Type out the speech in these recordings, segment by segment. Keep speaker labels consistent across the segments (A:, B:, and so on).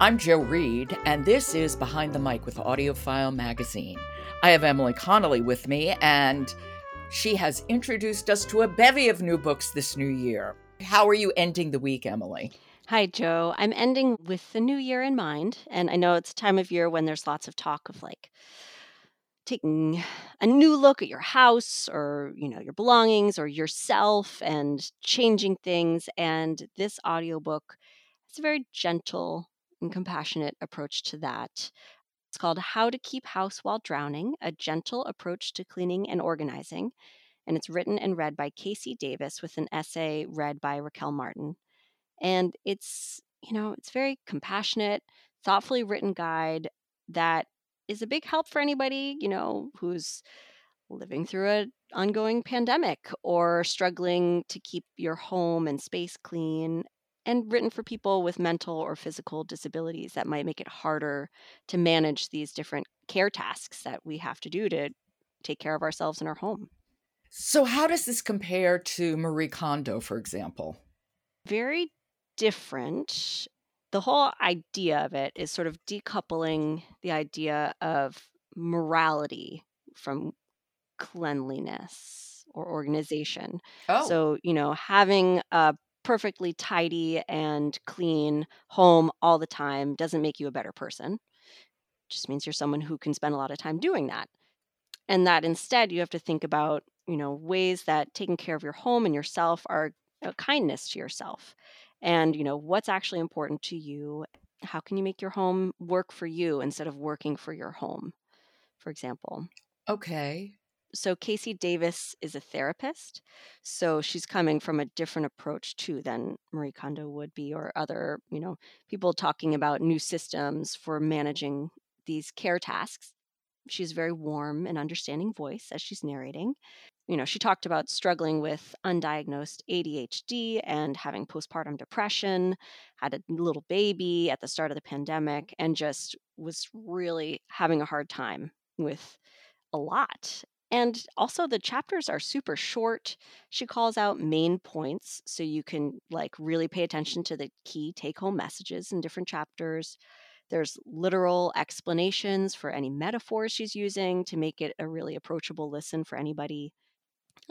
A: I'm Jo Reed, and this is Behind the Mic with AudioFile Magazine. I have Emily Connolly with me, and she has introduced us to a bevy of new books this new year. How are you ending the week, Emily?
B: Hi, Jo. I'm ending with the new year in mind. And I know it's a time of year when there's lots of talk of like taking a new look at your house or, you know, your belongings or yourself and changing things. And this audiobook has a very gentle and compassionate approach to that. It's called How to Keep House While Drowning A Gentle Approach to Cleaning and Organizing. And it's written and read by KC Davis with an essay read by Raquel Martin. And it's, you know, it's very compassionate, thoughtfully written guide that is a big help for anybody, you know, who's living through an ongoing pandemic or struggling to keep your home and space clean and written for people with mental or physical disabilities that might make it harder to manage these different care tasks that we have to do to take care of ourselves in our home.
A: So, how does this compare to Marie Kondo, for example?
B: Very different. The whole idea of it is sort of decoupling the idea of morality from cleanliness or mm. organization.
A: Oh,
B: So, you know, having a perfectly tidy and clean home all the time doesn't make you a better person. just means you're someone who can spend a lot of time doing that. And that instead you have to think about, you know, ways that taking care of your home and yourself are a kindness to yourself. And, you know, what's actually important to you? How can you make your home work for you instead of working for your home, for example?
A: okay.
B: So KC Davis is a therapist. So she's coming from a different approach too than Marie Kondo would be or other, you know, people talking about new systems for managing these care tasks. She's a very warm and understanding voice as she's narrating. You know, she talked about struggling with undiagnosed ADHD and having postpartum depression, had a little baby at the start of the pandemic, and just was really having a hard time with a lot. And also, the chapters are super short. She calls out main points so you can like really pay attention to the key take home messages in different chapters. There's literal explanations for any metaphors she's using to make it a really approachable listen for anybody.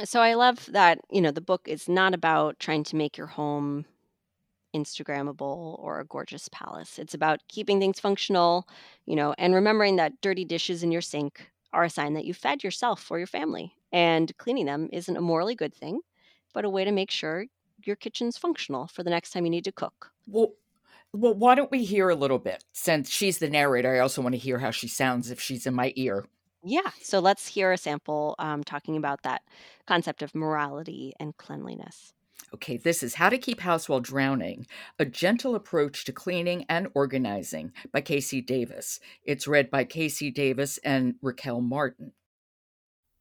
B: So I love that, you know, the book is not about trying to make your home Instagrammable or a gorgeous palace. It's about keeping things functional, you know, and remembering that dirty dishes in your sink are a sign that you fed yourself or your family. And cleaning them isn't a morally good thing, but a way to make sure your kitchen's functional for the next time you need to cook.
A: Well, well, why don't we hear a little bit? Since she's the narrator, I also want to hear how she sounds if she's in my ear.
B: Yeah, so let's hear a sample um, talking about that concept of morality and cleanliness.
A: Okay, this is How to Keep House While Drowning A Gentle Approach to Cleaning and Organizing by KC Davis. It's read by KC Davis and Raquel Martin.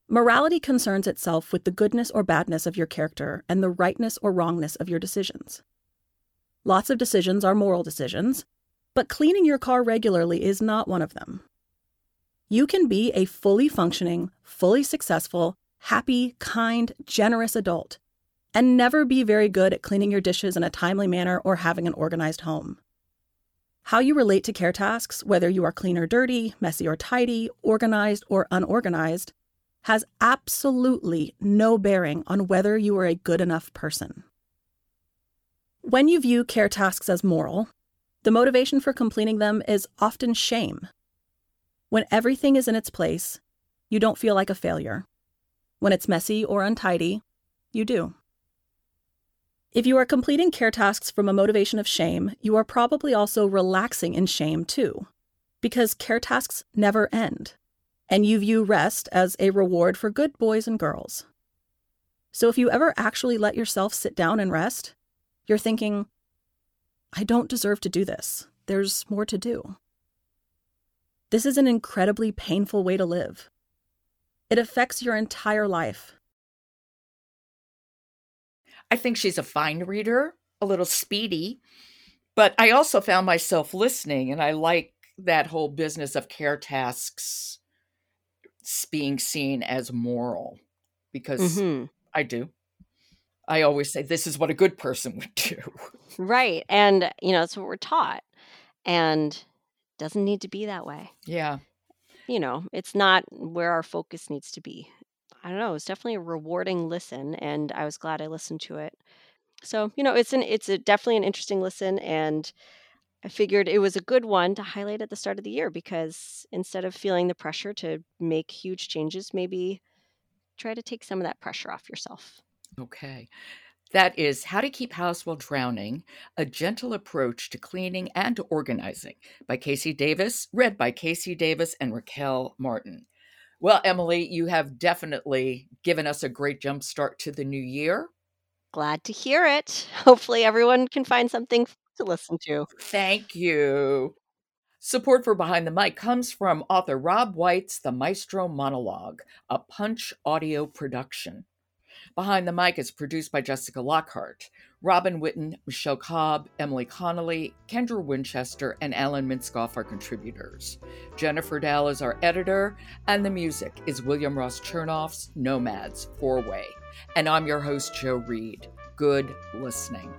C: Morality concerns itself with the goodness or badness of your character and the rightness or wrongness of your decisions. Lots of decisions are moral decisions, but cleaning your car regularly is not one of them. You can be a fully functioning, fully successful, happy, kind, generous adult and never be very good at cleaning your dishes in a timely manner or having an organized home. How you relate to care tasks, whether you are clean or dirty, messy or tidy, organized or unorganized, has absolutely no bearing on whether you are a good enough person. When you view care tasks as moral, the motivation for completing them is often shame. When everything is in its place, you don't feel like a failure. When it's messy or untidy, you do. If you are completing care tasks from a motivation of shame, you are probably also relaxing in shame too, because care tasks never end, and you view rest as a reward for good boys and girls. So if you ever actually let yourself sit down and rest, you're thinking, I don't deserve to do this. There's more to do. This is an incredibly painful way to live. It affects your entire life.
A: I think she's a fine reader, a little speedy, but I also found myself listening, and I like that whole business of care tasks being seen as moral because
B: hmm
A: I do. I always say this is what a good person would do.
B: Right. And, you know, that's what we're taught. and doesn't need to be that way.
A: Yeah.
B: You know, it's not where our focus needs to be. I don't know, it was definitely a rewarding listen and I was glad I listened to it. So, you know, it's an it's a definitely an interesting listen and I figured it was a good one to highlight at the start of the year because instead of feeling the pressure to make huge changes, maybe try to take some of that pressure off yourself.
A: Okay. That is How to Keep House While Drowning A Gentle Approach to Cleaning and Organizing by KC Davis, read by KC Davis and Raquel Martin. Well, Emily, you have definitely given us a great jump start to the new year.
B: Glad to hear it. Hopefully, everyone can find something to listen to.
A: Thank you. Support for Behind the Mic comes from author Rob White's The Maestro Monologue, a Punch audio production. Behind the Mic is produced by Jessica Lockhart. Robin Whitten, Michelle Cobb, Emily Connolly, Kendra Winchester, and Alan Minskoff are contributors. Jennifer Dell is our editor, and the music is William Ross Chernoff's Nomads Four Way. And I'm your host, Jo Reed. Good listening.